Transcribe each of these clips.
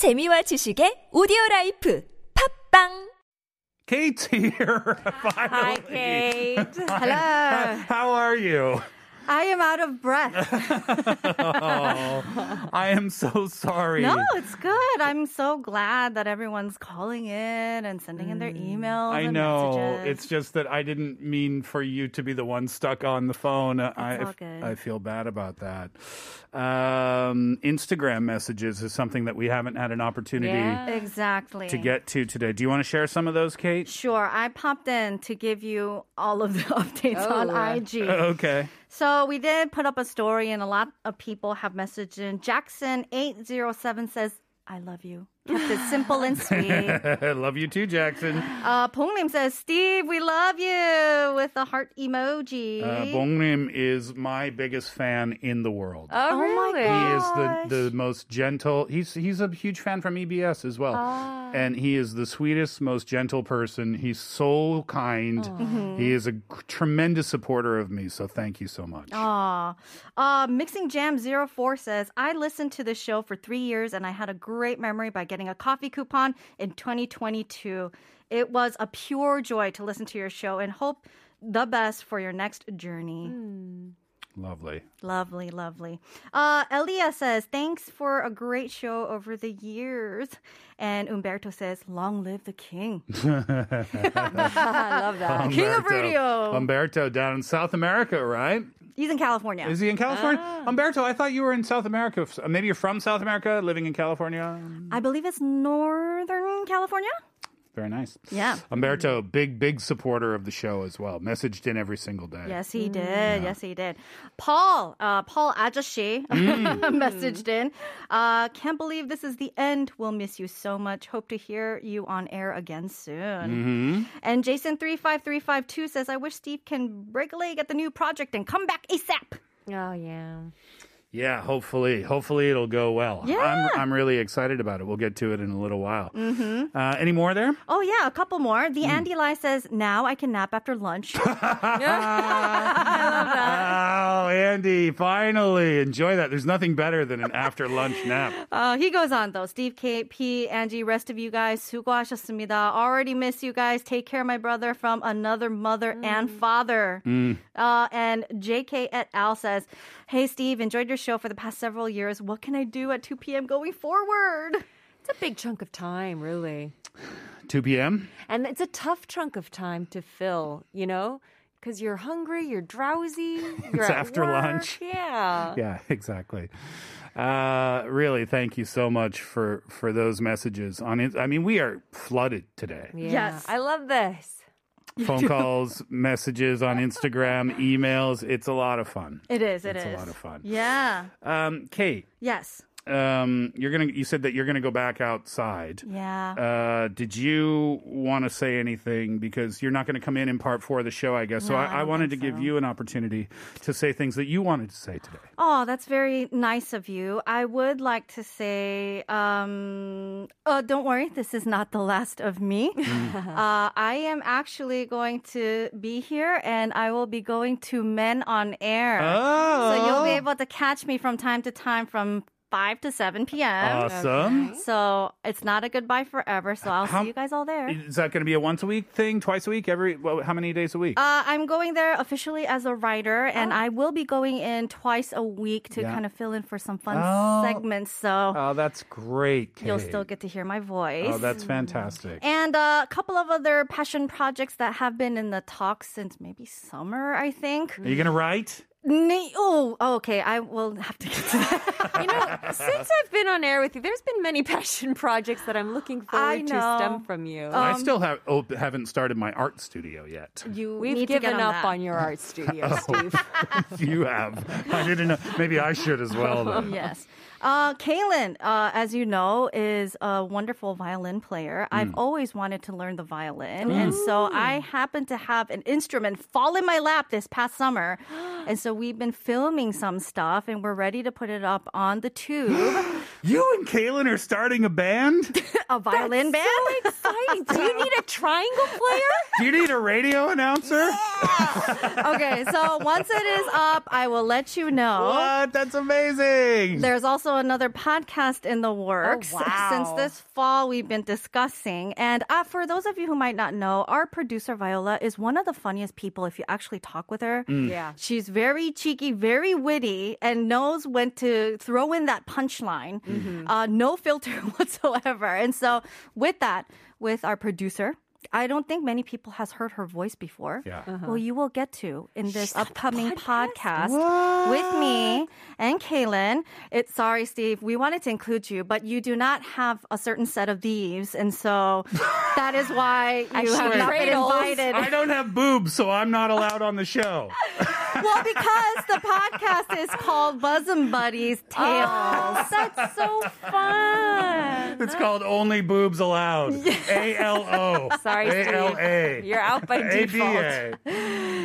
재미와 지식의 오디오 라이프 팝빵 Kate's here. Finally. Hi, Kate. Hello. How are you? I am out of breath. Oh, I am so sorry. No, it's good. I'm so glad that everyone's calling in and sending in their emails. I and know. Messages. It's just that I didn't mean for you to be the one stuck on the phone. I, all good. I feel bad about that. Um, Instagram messages is something that we haven't had an opportunity Yeah. exactly to get to today. Do you want to share some of those, Kate? Sure, I popped in to give you all of the updates Oh, on IG. Okay. So we did put up a story, and a lot of people have messaged in. Jackson eight zero seven says, "I love you." Kept it simple and sweet. Love you too, Jackson. Uh, Ponglim says, "Steve, we love you" with a heart emoji. Uh, Bongrim is my biggest fan in the world. Oh, my really? He is the, the most gentle. He's he's a huge fan from EBS as well, and he is the sweetest, most gentle person. He's so kind. He is a tremendous supporter of me. So thank you so much. Aw. Uh, Mixing Jam 04 says, I listened to the show for three years and I had a great memory by getting a coffee coupon in 2022. It was a pure joy to listen to your show and hope the best for your next journey. Lovely. Lovely, lovely. Uh, Elia says, thanks for a great show over the years. And Umberto says, long live the king. I love that. King of radio. Umberto down in South America, right? He's in California. Is he in California? Ah. Umberto, I thought you were in South America. Maybe you're from South America, living in California. I believe it's Northern California. Very nice. Yeah. Umberto, big, big supporter of the show as well. Messaged in every single day. Yes, he did. Yes, he did. Paul, uh, Paul Ajashi messaged in. Uh, can't believe this is the end. We'll miss you so much. Hope to hear you on air again soon. And Jason three five three five two says, I wish Steve can break a leg at the new project and come back ASAP. Oh, yeah. Yeah, hopefully, hopefully it'll go well. Yeah. I'm, I'm really excited about it. We'll get to it in a little while. Mm-hmm. Uh, any more there? Oh yeah, a couple more. The Andy Lai says, now I can nap after lunch. Oh, Andy, finally enjoy that. There's nothing better than an after lunch nap. Uh, he goes on though. Steve, Kate, P, Angie, rest of you guys, 수고하셨습니다. Already miss you guys. Take care, my brother, from another mother and father. Uh, and JK et al says, Hey, Steve, enjoyed your show for the past several years. What can I do at 2 p.m. going forward? It's a big chunk of time, really. 2 p.m. And it's a tough chunk of time to fill, you know? Because you're hungry, you're drowsy, you're It's at after work. lunch. Yeah. Yeah, exactly. Uh, really, thank you so much for for those messages. On it, I mean, we are flooded today. Yeah. Yes. I love this. Phone calls, messages on Instagram, emails. It's a lot of fun. It is, it It's is. a lot of fun. Yeah. Um, Kate, Yes. Um, you're gonna. You said that you're gonna go back outside. Yeah. Uh, did you want to say anything? Because you're not going to come in in part four of the show, I guess. So No, I, I I wanted to think give you an opportunity to say things that you wanted to say today. Oh, that's very nice of you. I would like to say, um, oh, don't worry, this is not the last of me. uh, I am actually going to be here and I will be going to Men on Air. Oh. So you'll be able to catch me from time to time from 5 to 7 p.m. Awesome. So it's not a goodbye forever. So I'll How- see you guys all there. Is that going to be a once a week thing, twice a week, every? Well, how many days a week? Uh, I'm going there officially as a writer, and I will be going in twice a week to Yeah. kind of fill in for some fun Oh. segments. So oh, that's great. Kate. you'll still get to hear my voice. Oh, that's fantastic. and uh, a couple of other passion projects that have been in the talks since maybe summer, I think. Are you going to write? Ne- oh, oh, okay. I will have to get to that. You know, since I've been on air with you, there's been many passion projects that I'm looking I forward to stem from you. I um, still have oh, haven't started my art studio yet. You We've need to get given on up that. on your art studio, oh, Steve. you have. I didn't know. Maybe I should as well. Then. Yes. Uh, Kaylin, uh, as you know, is a wonderful violin player. Mm. I've always wanted to learn the violin. And so I happened to have an instrument fall in my lap this past summer. And so we've been filming some stuff and we're ready to put it up on the tube. You and Kaylin are starting a band? A violin band? So exciting. Do you need a triangle player? Do you need a radio announcer? okay, so once it is up, I will let you know. What? That's amazing. There's also another podcast in the works. wow. Since this fall, we've been discussing. And uh, for those of you who might not know, our producer, Viola, is one of the funniest people if you actually talk with her. Yeah. She's very cheeky, very witty, and knows when to throw in that punchline. Uh, no filter whatsoever. And so, with that, with our producer, I don't think many people has heard her voice before. Yeah. Uh-huh. Well, you will get to in this upcoming podcast, with me and Kaylin. It's sorry, Steve. We wanted to include you, but you do not have a certain set of these, and so that is why you have not been invited. I don't have boobs, so I'm not allowed on the show. well, because the podcast is called Bosom Buddies ah. Tales. Oh, that's so fun. It's called Only Boobs Allowed. A L O. Sorry, A L Steve. You're out by default.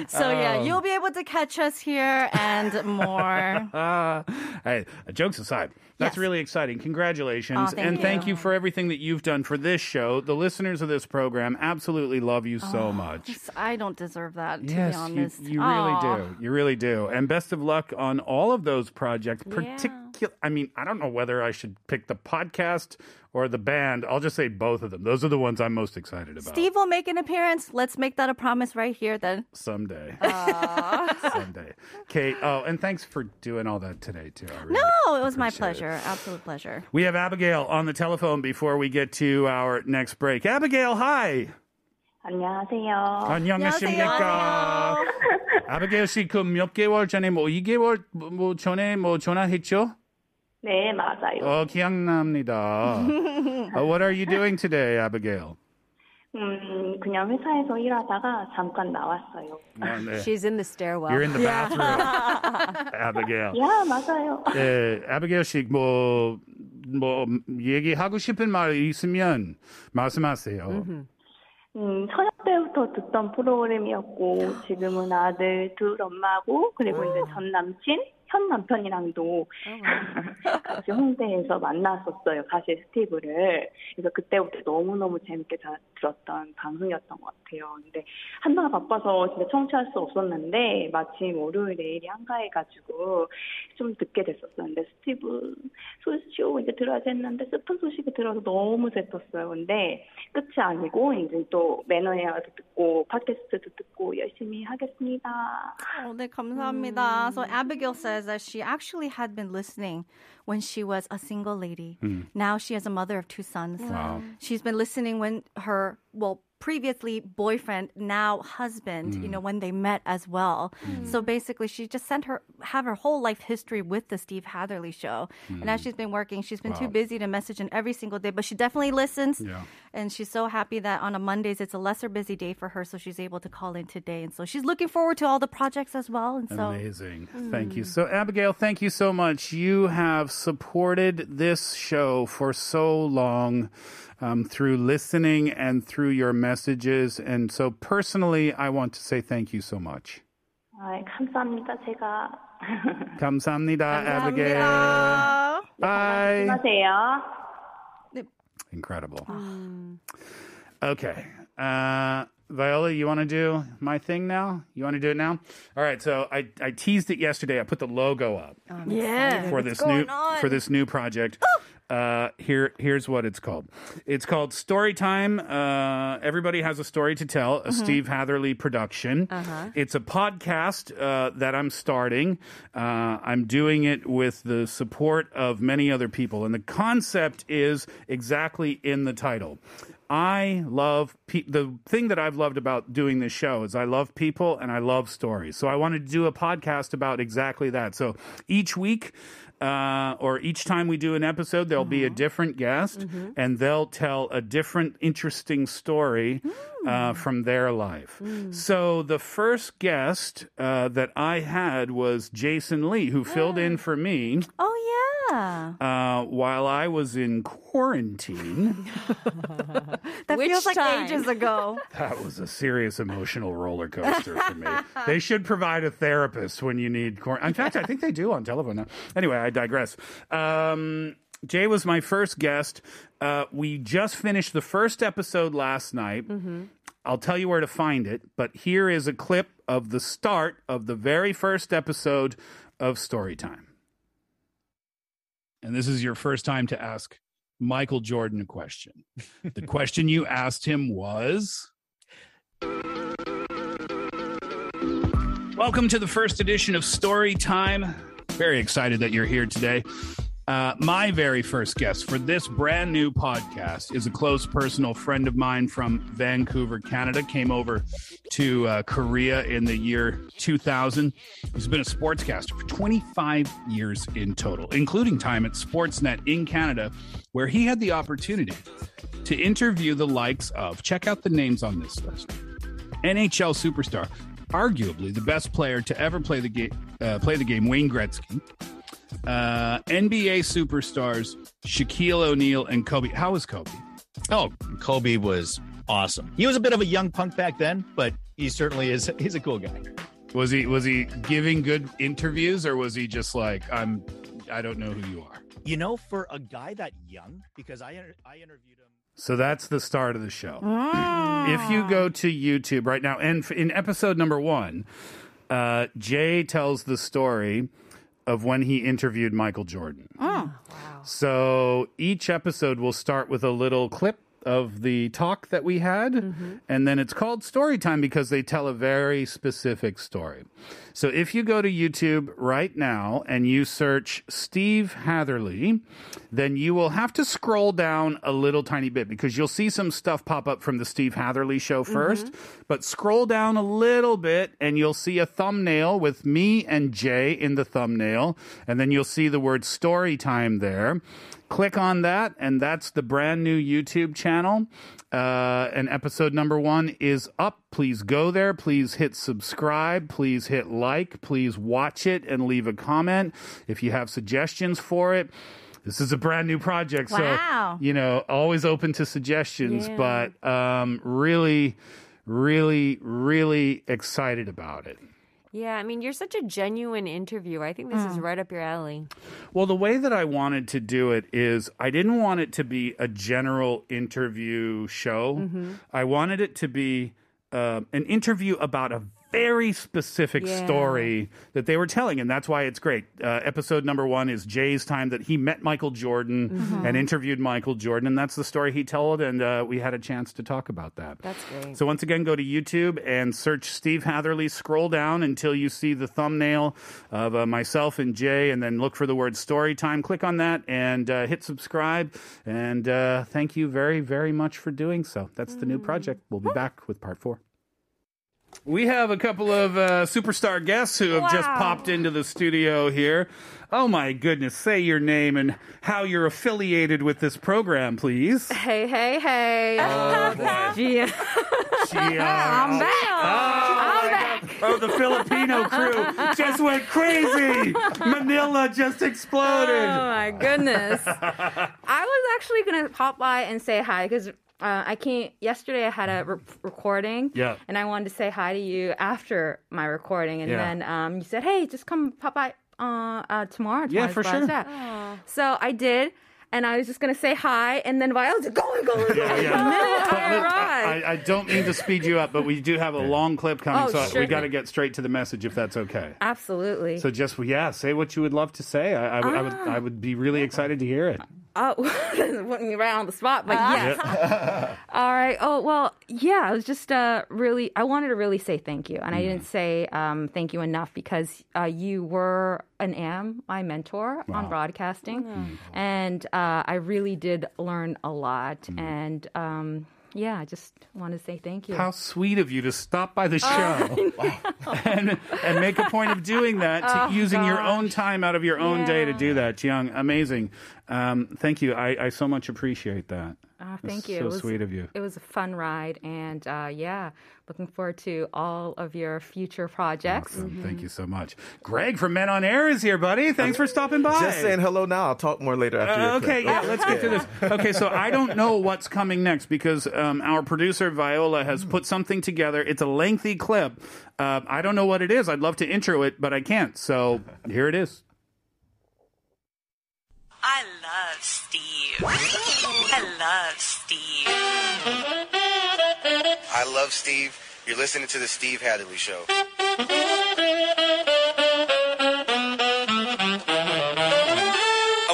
So yeah, Um, you'll be able to catch us here and more. Uh, hey, jokes aside, that's Yes. really exciting. Congratulations. Aw, thank and thank you. you for everything that you've done for this show. The listeners of this program absolutely love you so much. I don't deserve that, to Yes, be you, honest. you really Aw. do. You really do. And best of luck on all of those projects. Yeah. Particular, I mean, I don't know whether I should pick the podcast or the band. I'll just say both of them. Those are the ones I'm most excited about. Steve will make an appearance. Let's make that a promise right here then. Someday. Someday. Kate, oh, and thanks for doing all that today, too. I really No, it was my appreciate it. pleasure. Absolute pleasure. We have Abigail on the telephone before we get to our next break. Abigail, hi. 안녕하세요. 안녕하십니까. 아비게일 씨, 그 몇 개월 전에 뭐 2개월 뭐 전에 뭐 전화했죠? 네, 맞아요. 어, 기억납니다. Uh, what are you doing today, Abigail? 음, 그냥 회사에서 일하다가 잠깐 나왔어요. 아, 네. She's in the stairwell. You're in the bathroom. Abigail. 야, 맞아요. 예, 아비게일 씨, 뭐, 뭐, 얘기하고 싶은 말 있으면 말씀하세요. 음, 처녀 때부터 듣던 프로그램이었고, 지금은 아들 둘 엄마고, 그리고 이제 전 남친, 현 남편이랑도 같이 홍대에서 만났었어요. 사실 스티브를. 그래서 그때부터 너무너무 재밌게 잘 들었던 방송이었던 것 같아요. 근데 한동안 바빠서 진짜 청취할 수 없었는데, 마침 월요일 내일이 한가해가지고 좀 듣게 됐었어요. 근데 스티브 소쇼 이제 들어야지 했는데 슬픈 소식이 들어서 너무 슬펐어요. 근데 끝이 아니고 이제 또 매너헤어도 듣고 팟캐스트도 듣고 열심히 하겠습니다. Oh, 네, 감사합니다. So Abigail says that uh, she actually had been listening when she was a single lady. Hmm. Now she is a mother of two sons. Wow. She's been listening when her, well, previously boyfriend, now husband, you know, mm. when they met as well. Mm. So basically, she just sent her, have her whole life history with the Steve Hatherley show. And as mm. she's been working, she's been too busy to message in every single day, but she definitely listens. Yeah. And she's so happy that on a Mondays, it's a lesser busy day for her. So she's able to call in today. And so she's looking forward to all the projects as well. And so. Amazing. Thank you. So, Abigail, thank you so much. You have supported this show for so long um, through listening and through your messages. And so, personally, I want to say thank you so much. 아, 감사합니다. 제가 감사합니다, Abigail. 감사합니다. Bye. 안녕하세요. Incredible. Okay. Uh, Viola, you want to do my thing now? You want to do it now? All right. So I, I teased it yesterday. I put the logo up Yeah. for this new for this new project. Uh, here, here's what it's called. It's called Storytime. Uh, everybody has a story to tell. A Steve Hatherley production. It's a podcast uh, that I'm starting. Uh, I'm doing it with the support of many other people, and the concept is exactly in the title. I love pe- the thing that I've loved about doing this show is I love people and I love stories. So I wanted to do a podcast about exactly that. So each week, uh, or each time we do an episode, there'll be a different guest and they'll tell a different interesting story uh, from their life. So the first guest uh, that I had was Jason Lee, who filled in for me Oh, yeah. uh, while I was in quarantine. That Which feels like time? ages ago. That was a serious emotional roller coaster for me. They should provide a therapist when you need. Cor- In fact, I think they do on telephone now. Anyway, I digress. Um, Jay was my first guest. Uh, we just finished the first episode last night. I'll tell you where to find it, but here is a clip of the start of the very first episode of Storytime. And this is your first time to ask Michael Jordan a question. the question you asked him was Welcome to the first edition of Story Time. Very excited that you're here today. Uh, my very first guest for this brand new podcast is a close personal friend of mine from Vancouver, Canada. Came over to uh, Korea in the year 2000. He's been a sportscaster for 25 years in total, including time at Sportsnet in Canada, where he had the opportunity to interview the likes of, check out the names on this list NHL superstar, arguably the best player to ever play the game, uh, play the game, Wayne Gretzky. Uh, NBA superstars Shaquille O'Neal and Kobe. How was Kobe? Oh, Kobe was awesome. He was a bit of a young punk back then, but he certainly is. He's a cool guy. Was he was he giving good interviews or was he just like I'm? I don't know who you are. You know, for a guy that young, because I I interviewed him. So that's the start of the show. If you go to YouTube right now, and in episode number one, uh, Jay tells the story of when he interviewed Michael Jordan. Oh, wow. So each episode will start with a little clip of the talk that we had, mm-hmm. and then it's called story time because they tell a very specific story. So if you go to YouTube right now and you search Steve Hatherley, then you will have to scroll down a little tiny bit because you'll see some stuff pop up from the Steve Hatherley show mm-hmm. 1st But scroll down a little bit and you'll see a thumbnail with me and Jay in the thumbnail. And then you'll see the word story time there. Click on that, and that's the brand new YouTube channel. Uh, and episode number one is up. Please go there. Please hit subscribe. Please hit like. Please watch it and leave a comment if you have suggestions for it. This is a brand new project, Wow. so you know, always open to suggestions. But um, really, really, really excited about it. Yeah, I mean, you're such a genuine interviewer. I think this is right up your alley. Well, the way that I wanted to do it is I didn't want it to be a general interview show. Mm-hmm. I wanted it to be uh, an interview about a very specific Yeah. story that they were telling, and that's why it's great. Uh, episode number one is Jay's time that he met Michael Jordan Mm-hmm. and interviewed Michael Jordan, and that's the story he told, and uh, we had a chance to talk about that. That's great. So once again, go to YouTube and search Steve Hatherley. Scroll down until you see the thumbnail of uh, myself and Jay, and then look for the word story time. Click on that and uh, hit subscribe. And uh, thank you very, very much for doing so. That's the new project. We'll be back with part four. We have a couple of uh, superstar guests who have just popped into the studio here. Oh my goodness, say your name and how you're affiliated with this program, please. Hey, hey, hey. Gia. I'm back. Oh, the Filipino crew just went crazy. Manila just exploded. Oh my goodness. I was actually going to pop by and say hi because uh, I came yesterday. I had a re- recording. Yeah. And I wanted to say hi to you after my recording. And Yeah. then um, you said, hey, just come pop by uh, uh, tomorrow. Yeah, for sure. day." So I did. And I was just going to say hi. And then Viola was like, go, go, go. Yeah, yeah. The minute I look, arrived. I, I don't mean to speed you up, but we do have a long clip coming, Oh, so sure we got to get straight to the message if that's okay. Absolutely. So just yeah, say what you would love to say. I, I, would- I would I would be really excited to hear it. Oh, putting me right on the spot, but yes. All right. Oh well, yeah. I was just uh, really. I wanted to really say thank you, and I didn't say um, thank you enough because uh, you were and am my mentor on broadcasting, and uh, I really did learn a lot. And um, yeah, I just want to say thank you. How sweet of you to stop by the show and and make a point of doing that, to using your own time out of your own day to do that. Young, amazing. Um, thank you. I, I so much appreciate that. Ah, That's thank you. So it was, sweet of you. It was a fun ride, and uh, yeah, looking forward to all of your future projects. Awesome. Thank you so much. Greg from Men on Air is here, buddy. Thanks for stopping by. Just saying hello now. I'll talk more later after Uh, okay, clip. yeah, let's get to this. Okay, so I don't know what's coming next because um, our producer Viola has put something together. It's a lengthy clip. Uh, I don't know what it is. I'd love to intro it, but I can't. So here it is. I love Steve. I love Steve. I love Steve. You're listening to the Steve Hatherley Show. I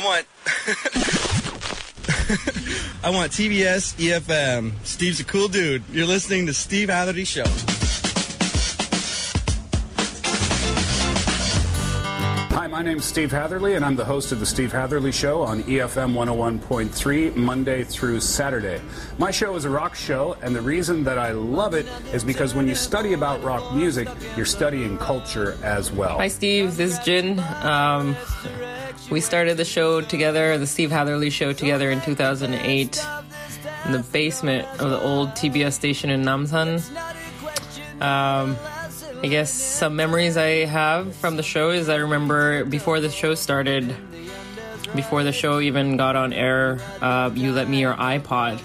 want. I want TBS EFM. Steve's a cool dude. You're listening to Steve Hatherley Show. Name's Steve Hatherley, and I'm the host of The Steve Hatherley Show on EFM 101.3, Monday through Saturday. My show is a rock show, and the reason that I love it is because when you study about rock music, you're studying culture as well. Hi, Steve. This is Jin. Um, we started the show together, the Steve Hatherley Show together in 2008 in the basement of the old TBS station in Namsan. Um, I guess some memories I have from the show is I remember before the show started, before the show even got on air, uh, you let me your iPod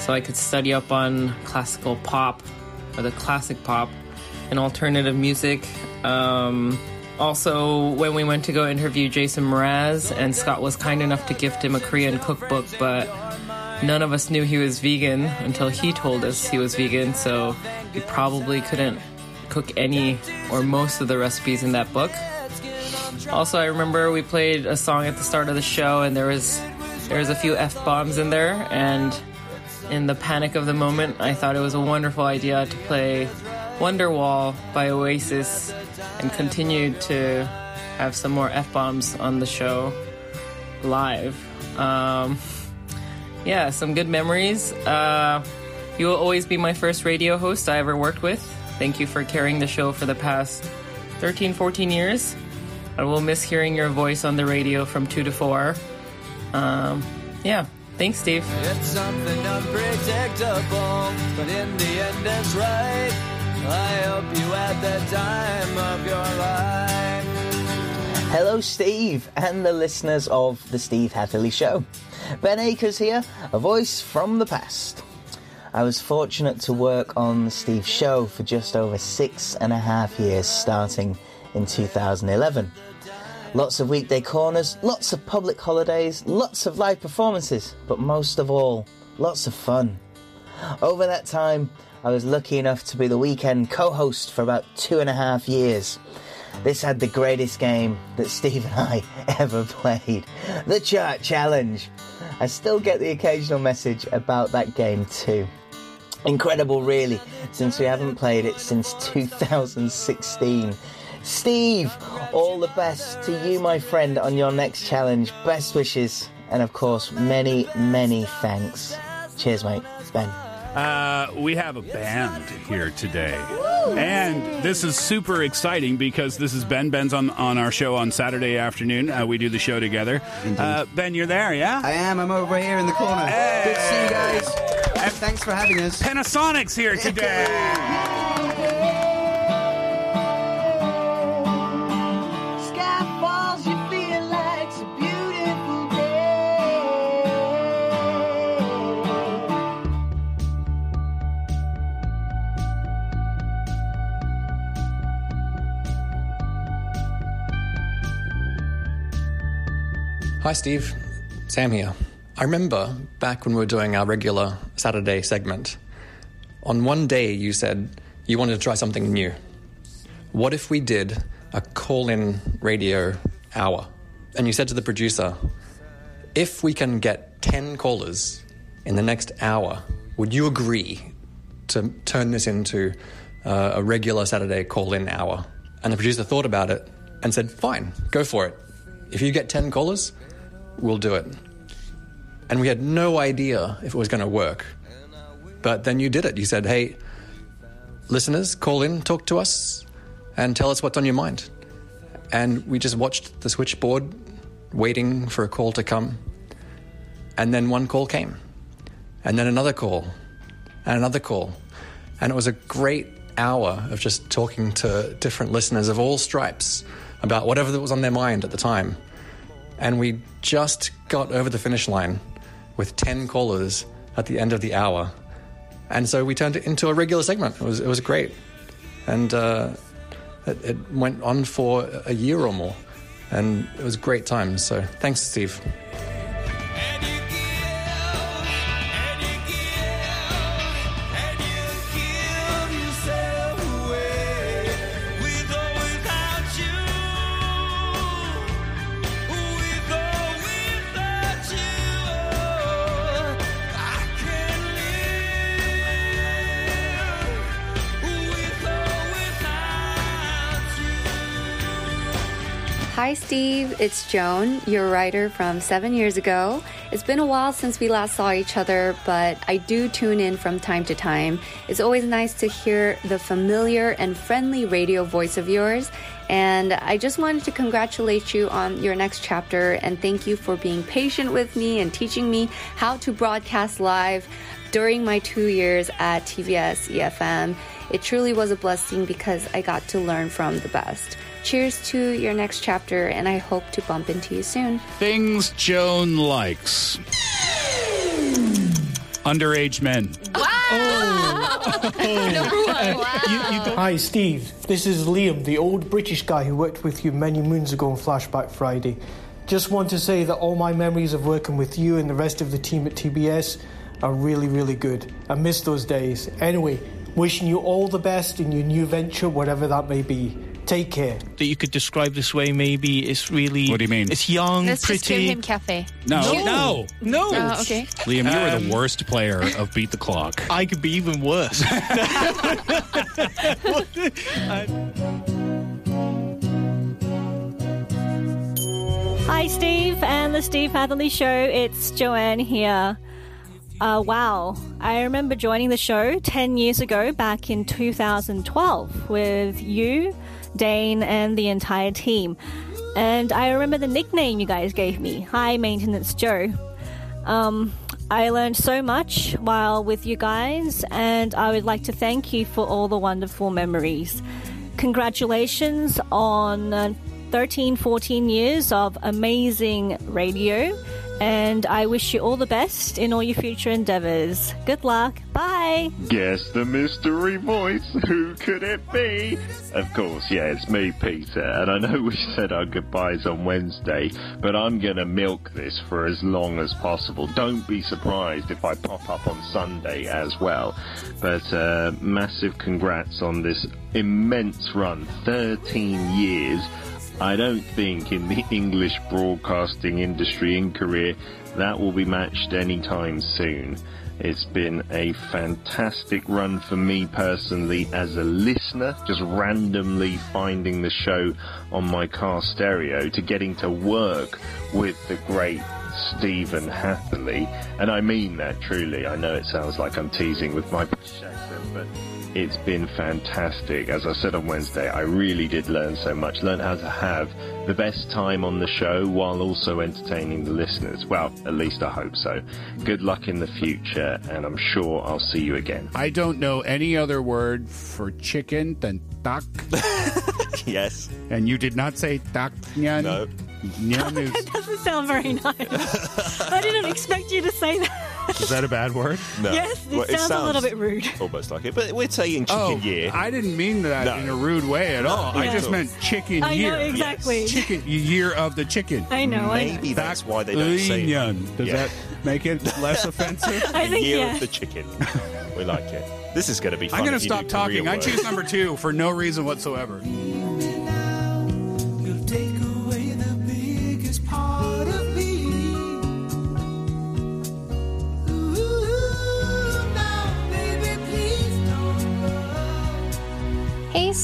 so I could study up on classical pop or the classic pop and alternative music. Um, also, when we went to go interview Jason Mraz, and Scott was kind enough to gift him a Korean cookbook, but none of us knew he was vegan until he told us he was vegan, so we probably couldn't cook any or most of the recipes in that book. Also, I remember we played a song at the start of the show, and there was there was a few f bombs in there, and in the panic of the moment, I thought it was a wonderful idea to play Wonderwall by Oasis, and continued to have some more f bombs on the show live. Um, yeah, some good memories. Uh, you will always be my first radio host I ever worked with. Thank you for carrying the show for the past 13, 14 years. I will miss hearing your voice on the radio from 2 to 4. Um, yeah, thanks, Steve. It's something unpredictable, but in the end it's right. I hope you had the time of your life. Hello, Steve, and the listeners of The Steve Hatherley Show. Ben Akers here, a voice from the past. I was fortunate to work on the Steve Show for just over six and a half years, starting in 2011. Lots of weekday corners, lots of public holidays, lots of live performances, but most of all, lots of fun. Over that time, I was lucky enough to be the weekend co host for about two and a half years. This had the greatest game that Steve and I ever played the Chart Challenge. I still get the occasional message about that game too. Incredible, really, since we haven't played it since 2016. Steve, all the best to you, my friend, on your next challenge. Best wishes, and of course, many, many thanks. Cheers, mate. Ben. Uh, we have a band here today. And this is super exciting because this is Ben. Ben's on, on our show on Saturday afternoon. Uh, we do the show together. Uh, ben, you're there, yeah? I am. I'm over here in the corner. Good to see you guys. And thanks for having us. Panasonic's here today. Sky falls, you feel like it's a beautiful day. Hi, Steve. Sam here. I remember back when we were doing our regular Saturday segment, on one day you said you wanted to try something new. What if we did a call in radio hour? And you said to the producer, if we can get 10 callers in the next hour, would you agree to turn this into uh, a regular Saturday call in hour? And the producer thought about it and said, fine, go for it. If you get 10 callers, we'll do it. And we had no idea if it was going to work. But then you did it. You said, hey, listeners, call in, talk to us, and tell us what's on your mind. And we just watched the switchboard waiting for a call to come. And then one call came. And then another call. And another call. And it was a great hour of just talking to different listeners of all stripes about whatever that was on their mind at the time. And we just got over the finish line with 10 callers at the end of the hour. And so we turned it into a regular segment. It was, it was great. And uh, it, it went on for a year or more. And it was great times. So thanks, Steve. Steve. It's Joan, your writer from seven years ago. It's been a while since we last saw each other, but I do tune in from time to time. It's always nice to hear the familiar and friendly radio voice of yours. And I just wanted to congratulate you on your next chapter and thank you for being patient with me and teaching me how to broadcast live during my two years at TBS EFM. It truly was a blessing because I got to learn from the best. Cheers to your next chapter, and I hope to bump into you soon. Things Joan likes. Underage men. Wow! Hi, Steve. This is Liam, the old British guy who worked with you many moons ago on Flashback Friday. Just want to say that all my memories of working with you and the rest of the team at TBS are really, really good. I miss those days. Anyway, wishing you all the best in your new venture, whatever that may be. Take care. That you could describe this way, maybe it's really. What do you mean? It's young, Let's pretty. just give him cafe. No. no, no. Oh, okay. Liam, you were Um, the worst player of Beat the Clock. I could be even worse. Hi, Steve and the Steve Hatherley Show. It's Joanne here. Uh, wow. I remember joining the show 10 years ago back in 2012 with you, Dane, and the entire team. And I remember the nickname you guys gave me High Maintenance Joe. Um, I learned so much while with you guys, and I would like to thank you for all the wonderful memories. Congratulations on uh, 13, 14 years of amazing radio, and I wish you all the best in all your future endeavors. Good luck. Bye. Guess the mystery voice. Who could it be? Of course, yeah, it's me, Peter. And I know we said our goodbyes on Wednesday, but I'm gonna milk this for as long as possible. Don't be surprised if I pop up on Sunday as well. But uh, massive congrats on this immense run. 13 years. I don't think in the English broadcasting industry in Korea that will be matched anytime soon. It's been a fantastic run for me personally as a listener, just randomly finding the show on my car stereo to getting to work with the great Stephen Hatherley. And I mean that truly. I know it sounds like I'm teasing with my accent, but it's been fantastic. As I said on Wednesday, I really did learn so much. Learn how to have the best time on the show while also entertaining the listeners. Well, at least I hope so. Good luck in the future, and I'm sure I'll see you again. I don't know any other word for chicken than tak. yes. And you did not say tak nyan. No. Nyan is, That doesn't sound very nice. I didn't expect you to say that. Is that a bad word? No. Yes, it Well, sounds a little bit rude. Oh, Almost like it, but we're saying chicken Oh, year. I didn't mean that No. in a rude way at all. I Yeah. just meant chicken I know, year. exactly. Chicken year of the chicken. I know, I know. Maybe that's why they don't say it. Does Yeah. that make it less offensive? I think year yeah. of the chicken. we like it. This is going to be fun. I'm going if to you stop do talking. Korean I choose number two for no reason whatsoever.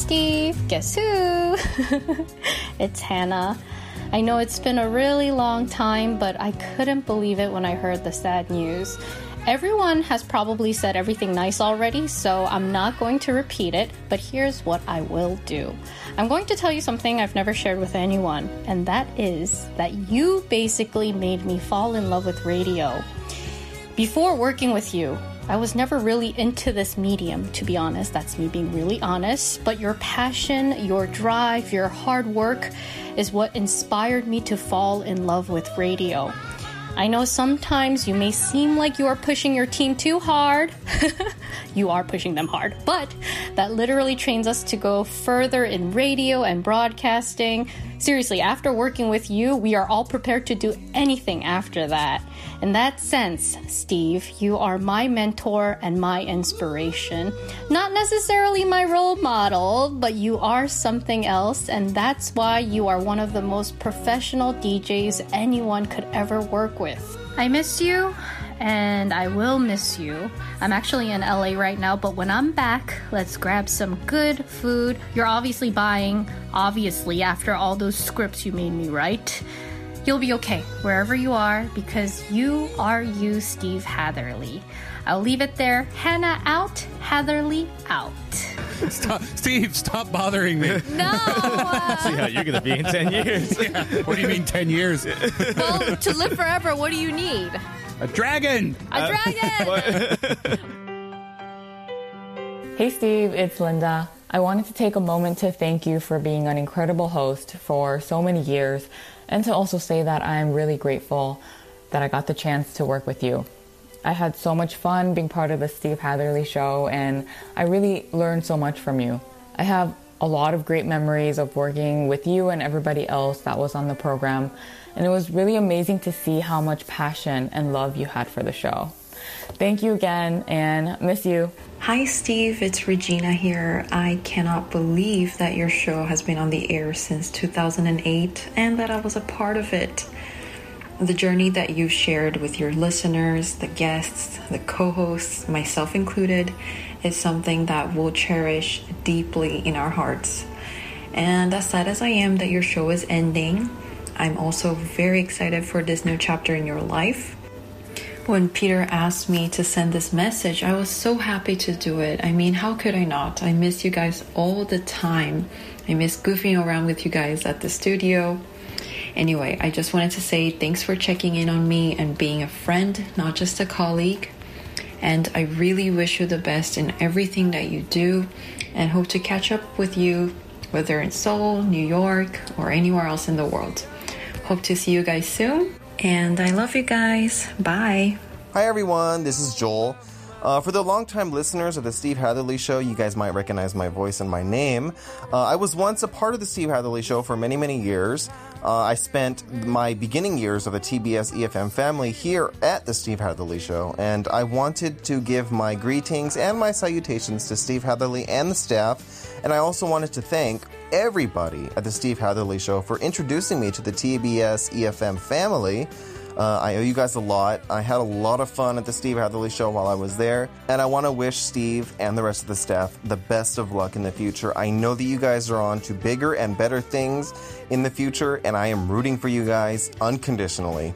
Guess who? it's Hannah. I know it's been a really long time, but I couldn't believe it when I heard the sad news. Everyone has probably said everything nice already, so I'm not going to repeat it, but here's what I will do. I'm going to tell you something I've never shared with anyone, and that is that you basically made me fall in love with radio. Before working with you, I was never really into this medium, to be honest. That's me being really honest. But your passion, your drive, your hard work is what inspired me to fall in love with radio. I know sometimes you may seem like you are pushing your team too hard. you are pushing them hard, but that literally trains us to go further in radio and broadcasting. Seriously, after working with you, we are all prepared to do anything after that. In that sense, Steve, you are my mentor and my inspiration. Not necessarily my role model, but you are something else, and that's why you are one of the most professional DJs anyone could ever work with. I miss you, and I will miss you. I'm actually in LA right now, but when I'm back, let's grab some good food. You're obviously buying, obviously, after all those scripts you made me write. You'll be okay wherever you are because you are you, Steve Hatherley. I'll leave it there. Hannah out, Hatherley out. Stop, Steve, stop bothering me. No. Uh, See how you're going to be in 10 years. What do you mean 10 years? well, to live forever, what do you need? A dragon. A uh, dragon. Hey Steve, it's Linda. I wanted to take a moment to thank you for being an incredible host for so many years and to also say that I'm really grateful that I got the chance to work with you. I had so much fun being part of the Steve Hatherley show and I really learned so much from you. I have a lot of great memories of working with you and everybody else that was on the program and it was really amazing to see how much passion and love you had for the show. Thank you again and miss you. Hi, Steve. It's Regina here. I cannot believe that your show has been on the air since 2008 and that I was a part of it. The journey that you shared with your listeners, the guests, the co hosts, myself included, is something that we'll cherish deeply in our hearts. And as sad as I am that your show is ending, I'm also very excited for this new chapter in your life. When Peter asked me to send this message, I was so happy to do it. I mean, how could I not? I miss you guys all the time. I miss goofing around with you guys at the studio. Anyway, I just wanted to say thanks for checking in on me and being a friend, not just a colleague. And I really wish you the best in everything that you do and hope to catch up with you, whether in Seoul, New York, or anywhere else in the world. Hope to see you guys soon. And I love you guys. Bye. Hi, everyone. This is Joel. Uh, for the longtime listeners of the Steve Hatherley Show, you guys might recognize my voice and my name. Uh, I was once a part of the Steve Hatherley Show for many, many years. Uh, I spent my beginning years of the TBS EFM family here at the Steve Hatherley Show, and I wanted to give my greetings and my salutations to Steve Hatherley and the staff. And I also wanted to thank everybody at the Steve Hatherley Show for introducing me to the TBS EFM family. Uh, I owe you guys a lot. I had a lot of fun at the Steve Hatherley Show while I was there, and I want to wish Steve and the rest of the staff the best of luck in the future. I know that you guys are on to bigger and better things in the future, and I am rooting for you guys unconditionally.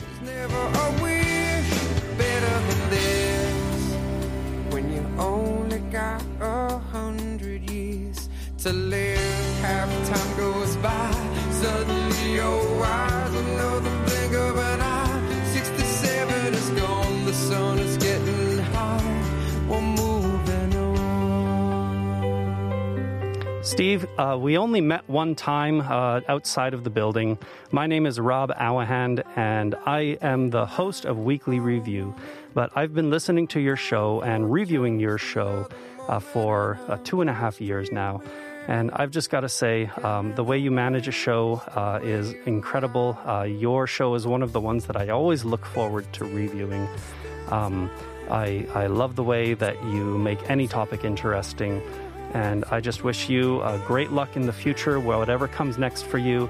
Steve, uh, we only met one time uh, outside of the building. My name is Rob Awahand, and I am the host of Weekly Review. But I've been listening to your show and reviewing your show uh, for uh, two and a half years now. And I've just got to say, um, the way you manage a show uh, is incredible. Uh, your show is one of the ones that I always look forward to reviewing. Um, I, I love the way that you make any topic interesting. And I just wish you uh, great luck in the future, whatever comes next for you.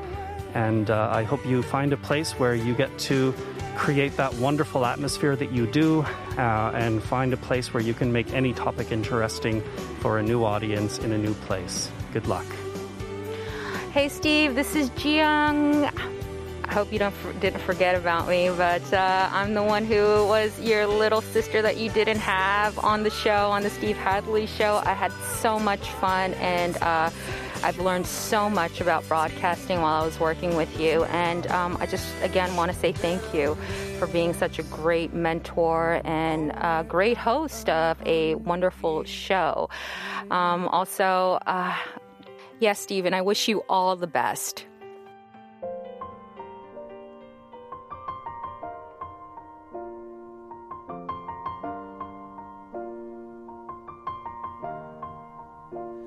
And uh, I hope you find a place where you get to create that wonderful atmosphere that you do uh, and find a place where you can make any topic interesting for a new audience in a new place. Good luck. Hey, Steve, this is Jiyoung. Hope you don't didn't forget about me, but uh, I'm the one who was your little sister that you didn't have on the show, on the Steve Hatherley show. I had so much fun, and uh, I've learned so much about broadcasting while I was working with you. And um, I just, again, want to say thank you for being such a great mentor and a great host of a wonderful show. Um, also, uh, yes, Stephen, I wish you all the best.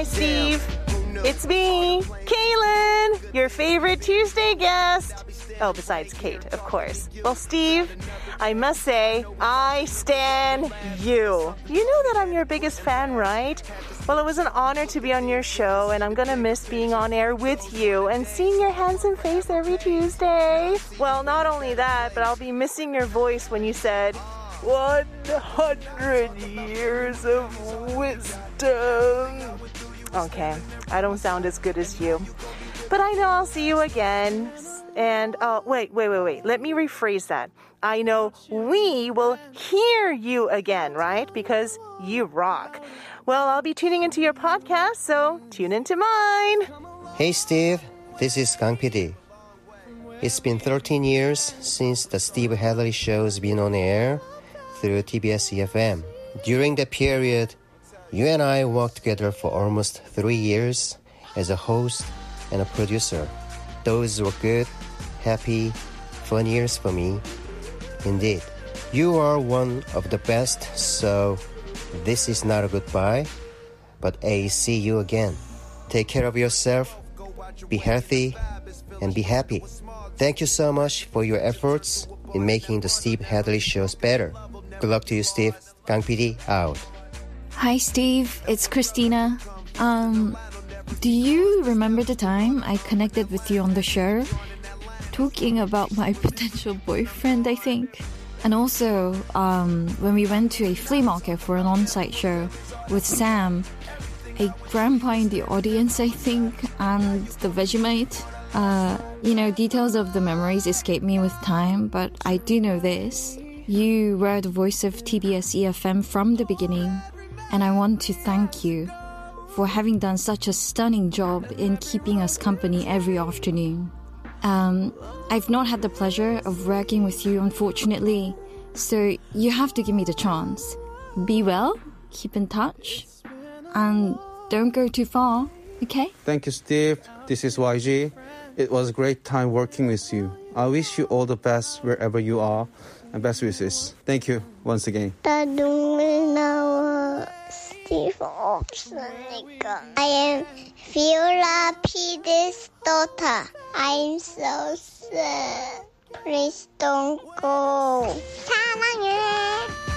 Hi, Steve. It's me, Kaylin, your favorite Tuesday guest. Oh, besides Kate, of course. Well, Steve, I must say, I stan you. You know that I'm your biggest fan, right? Well, it was an honor to be on your show, and I'm gonna miss being on air with you and seeing your handsome face every Tuesday. Well, not only that, but I'll be missing your voice when you said, 100 years of wisdom. Okay, I don't sound as good as you. But I know I'll see you again. And, oh, wait, wait, wait, wait. Let me rephrase that. I know we will hear you again, right? Because you rock. Well, I'll be tuning into your podcast, so tune into mine. Hey Steve, this is Kang PD. It's been 13 years since the Steve Hatherley show's been on air through TBS EFM. During that period, you and I worked together for almost three years as a host and a producer. Those were good, happy, fun years for me. Indeed. You are one of the best, so this is not a goodbye, but a see you again. Take care of yourself, be healthy, and be happy. Thank you so much for your efforts in making the Steve Hatherley shows better. Good luck to you, Steve. Kang PD out. Hi, Steve. It's Christina. Um, do you remember the time I connected with you on the show? Talking about my potential boyfriend, I think. And also, um, when we went to a flea market for an on site show with Sam, a grandpa in the audience, I think, and the Vegemite. Uh, you know, details of the memories escape me with time, but I do know this. You were the voice of TBS EFM from the beginning, and I want to thank you for having done such a stunning job in keeping us company every afternoon. Um, I've not had the pleasure of working with you, unfortunately, so you have to give me the chance. Be well, keep in touch, and don't go too far, okay? Thank you, Steve. This is YG. It was a great time working with you. I wish you all the best wherever you are and best wishes. Thank you once again. 스티브 없으니까 I am Viola P's daughter I'm so sad Please don't go 사랑해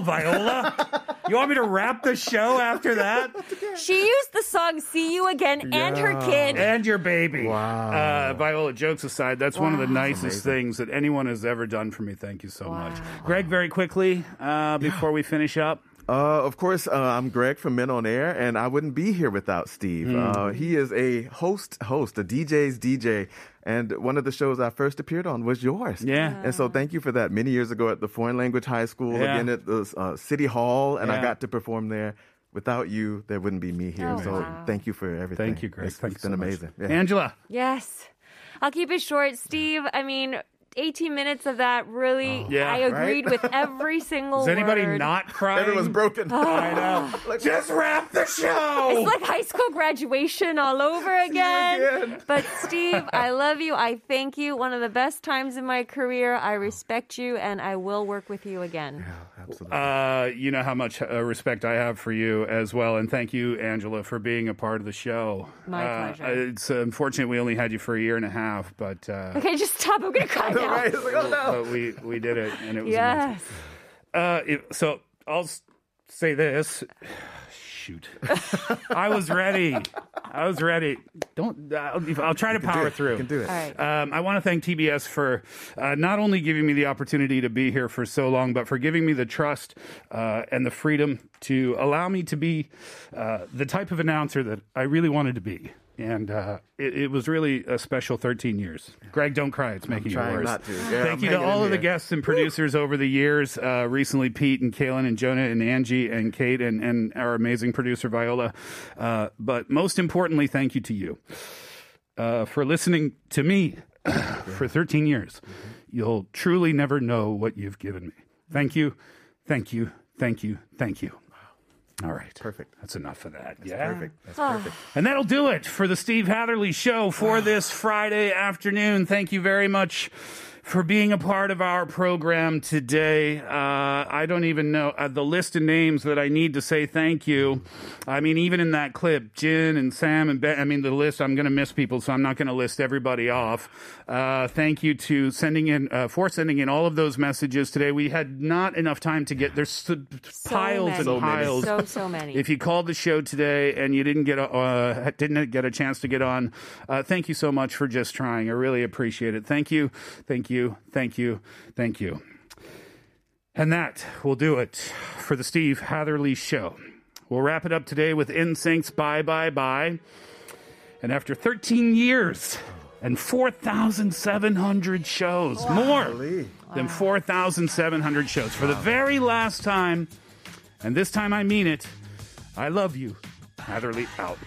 hell, Viola? you want me to wrap the show after that? She used the song See You Again and her kid. And your baby. Wow. Uh, Viola, jokes aside, that's one of the Wow. nicest things that anyone has ever done for me. Thank you so much. Greg, very quickly, uh, before we finish up. Uh, of course, uh, I'm Greg from Men on Air, and I wouldn't be here without Steve. Mm. Uh, he is a host, host, a DJ's DJ, and one of the shows I first appeared on was yours. Yeah. And so thank you for that. Many years ago at the Foreign Language High School, Yeah. again at the uh, City Hall, and I got to perform there. Without you, there wouldn't be me here. Oh, so wow. thank you for everything. Thank you, Greg. It's, Thank it's you been so much. amazing. Yeah. Angela. Yes. I'll keep it short. Steve, I mean, 18 minutes of that really, Yeah, I agreed right? with every single Is anybody word. not crying? Everyone's broken. I know. Just wrap the show. It's like high school graduation all over again. But Steve, I love you. I thank you. One of the best times in my career. I respect you and I will work with you again. Uh, you know how much uh, respect I have for you as well, and thank you, Angela, for being a part of the show. My Uh, pleasure. It's uh, unfortunate we only had you for a year and a half, but uh, Okay, just stop. I'm going to cry now. but we we did it, and it was amazing. Yes. Uh, it, so I'll s- say this. Shoot. I was ready. I was ready. don't. Uh, I'll try to power through. You can do it. All right. Um, I want to thank TBS for uh, not only giving me the opportunity to be here for so long, but for giving me the trust uh, and the freedom to allow me to be uh, the type of announcer that I really wanted to be. And uh, it, it was really a special 13 years. Greg, don't cry. It's making it trying worse. Yeah, Thank I'm you to all of the guests and producers over the years. Uh, recently, Pete and Kaylin and Jonah and Angie and Kate and, and our amazing producer, Viola. Uh, but most importantly, thank you to you uh, for listening to me for 13 years. You'll truly never know what you've given me. Thank you, thank you, thank you, thank you. All right. Perfect. That's enough of that. That's yeah. perfect. That's ah. perfect. And that'll do it for the Steve Hatherley Show for ah. this Friday afternoon. Thank you very much for being a part of our program today. Uh, I don't even know uh, the list of names that I need to say thank you. I mean, even in that clip, Jin and Sam and Ben, I mean, the list, I'm going to miss people, so I'm not going to list everybody off. Uh, thank you to sending in, uh, for sending in all of those messages today. We had not enough time to get, there's s- piles many. and So many. piles. So, so many. If you called the show today and you didn't get a, uh, didn't get a chance to get on, uh, thank you so much for just trying. I really appreciate it. Thank you, thank you, thank you, thank you. And that will do it for the Steve Hatherley Show. We'll wrap it up today with NSYNC's Bye Bye Bye. And after 13 years and 4,700 shows, more than 4,700 shows, for the very last time, and this time I mean it, I love you. Hatherley out.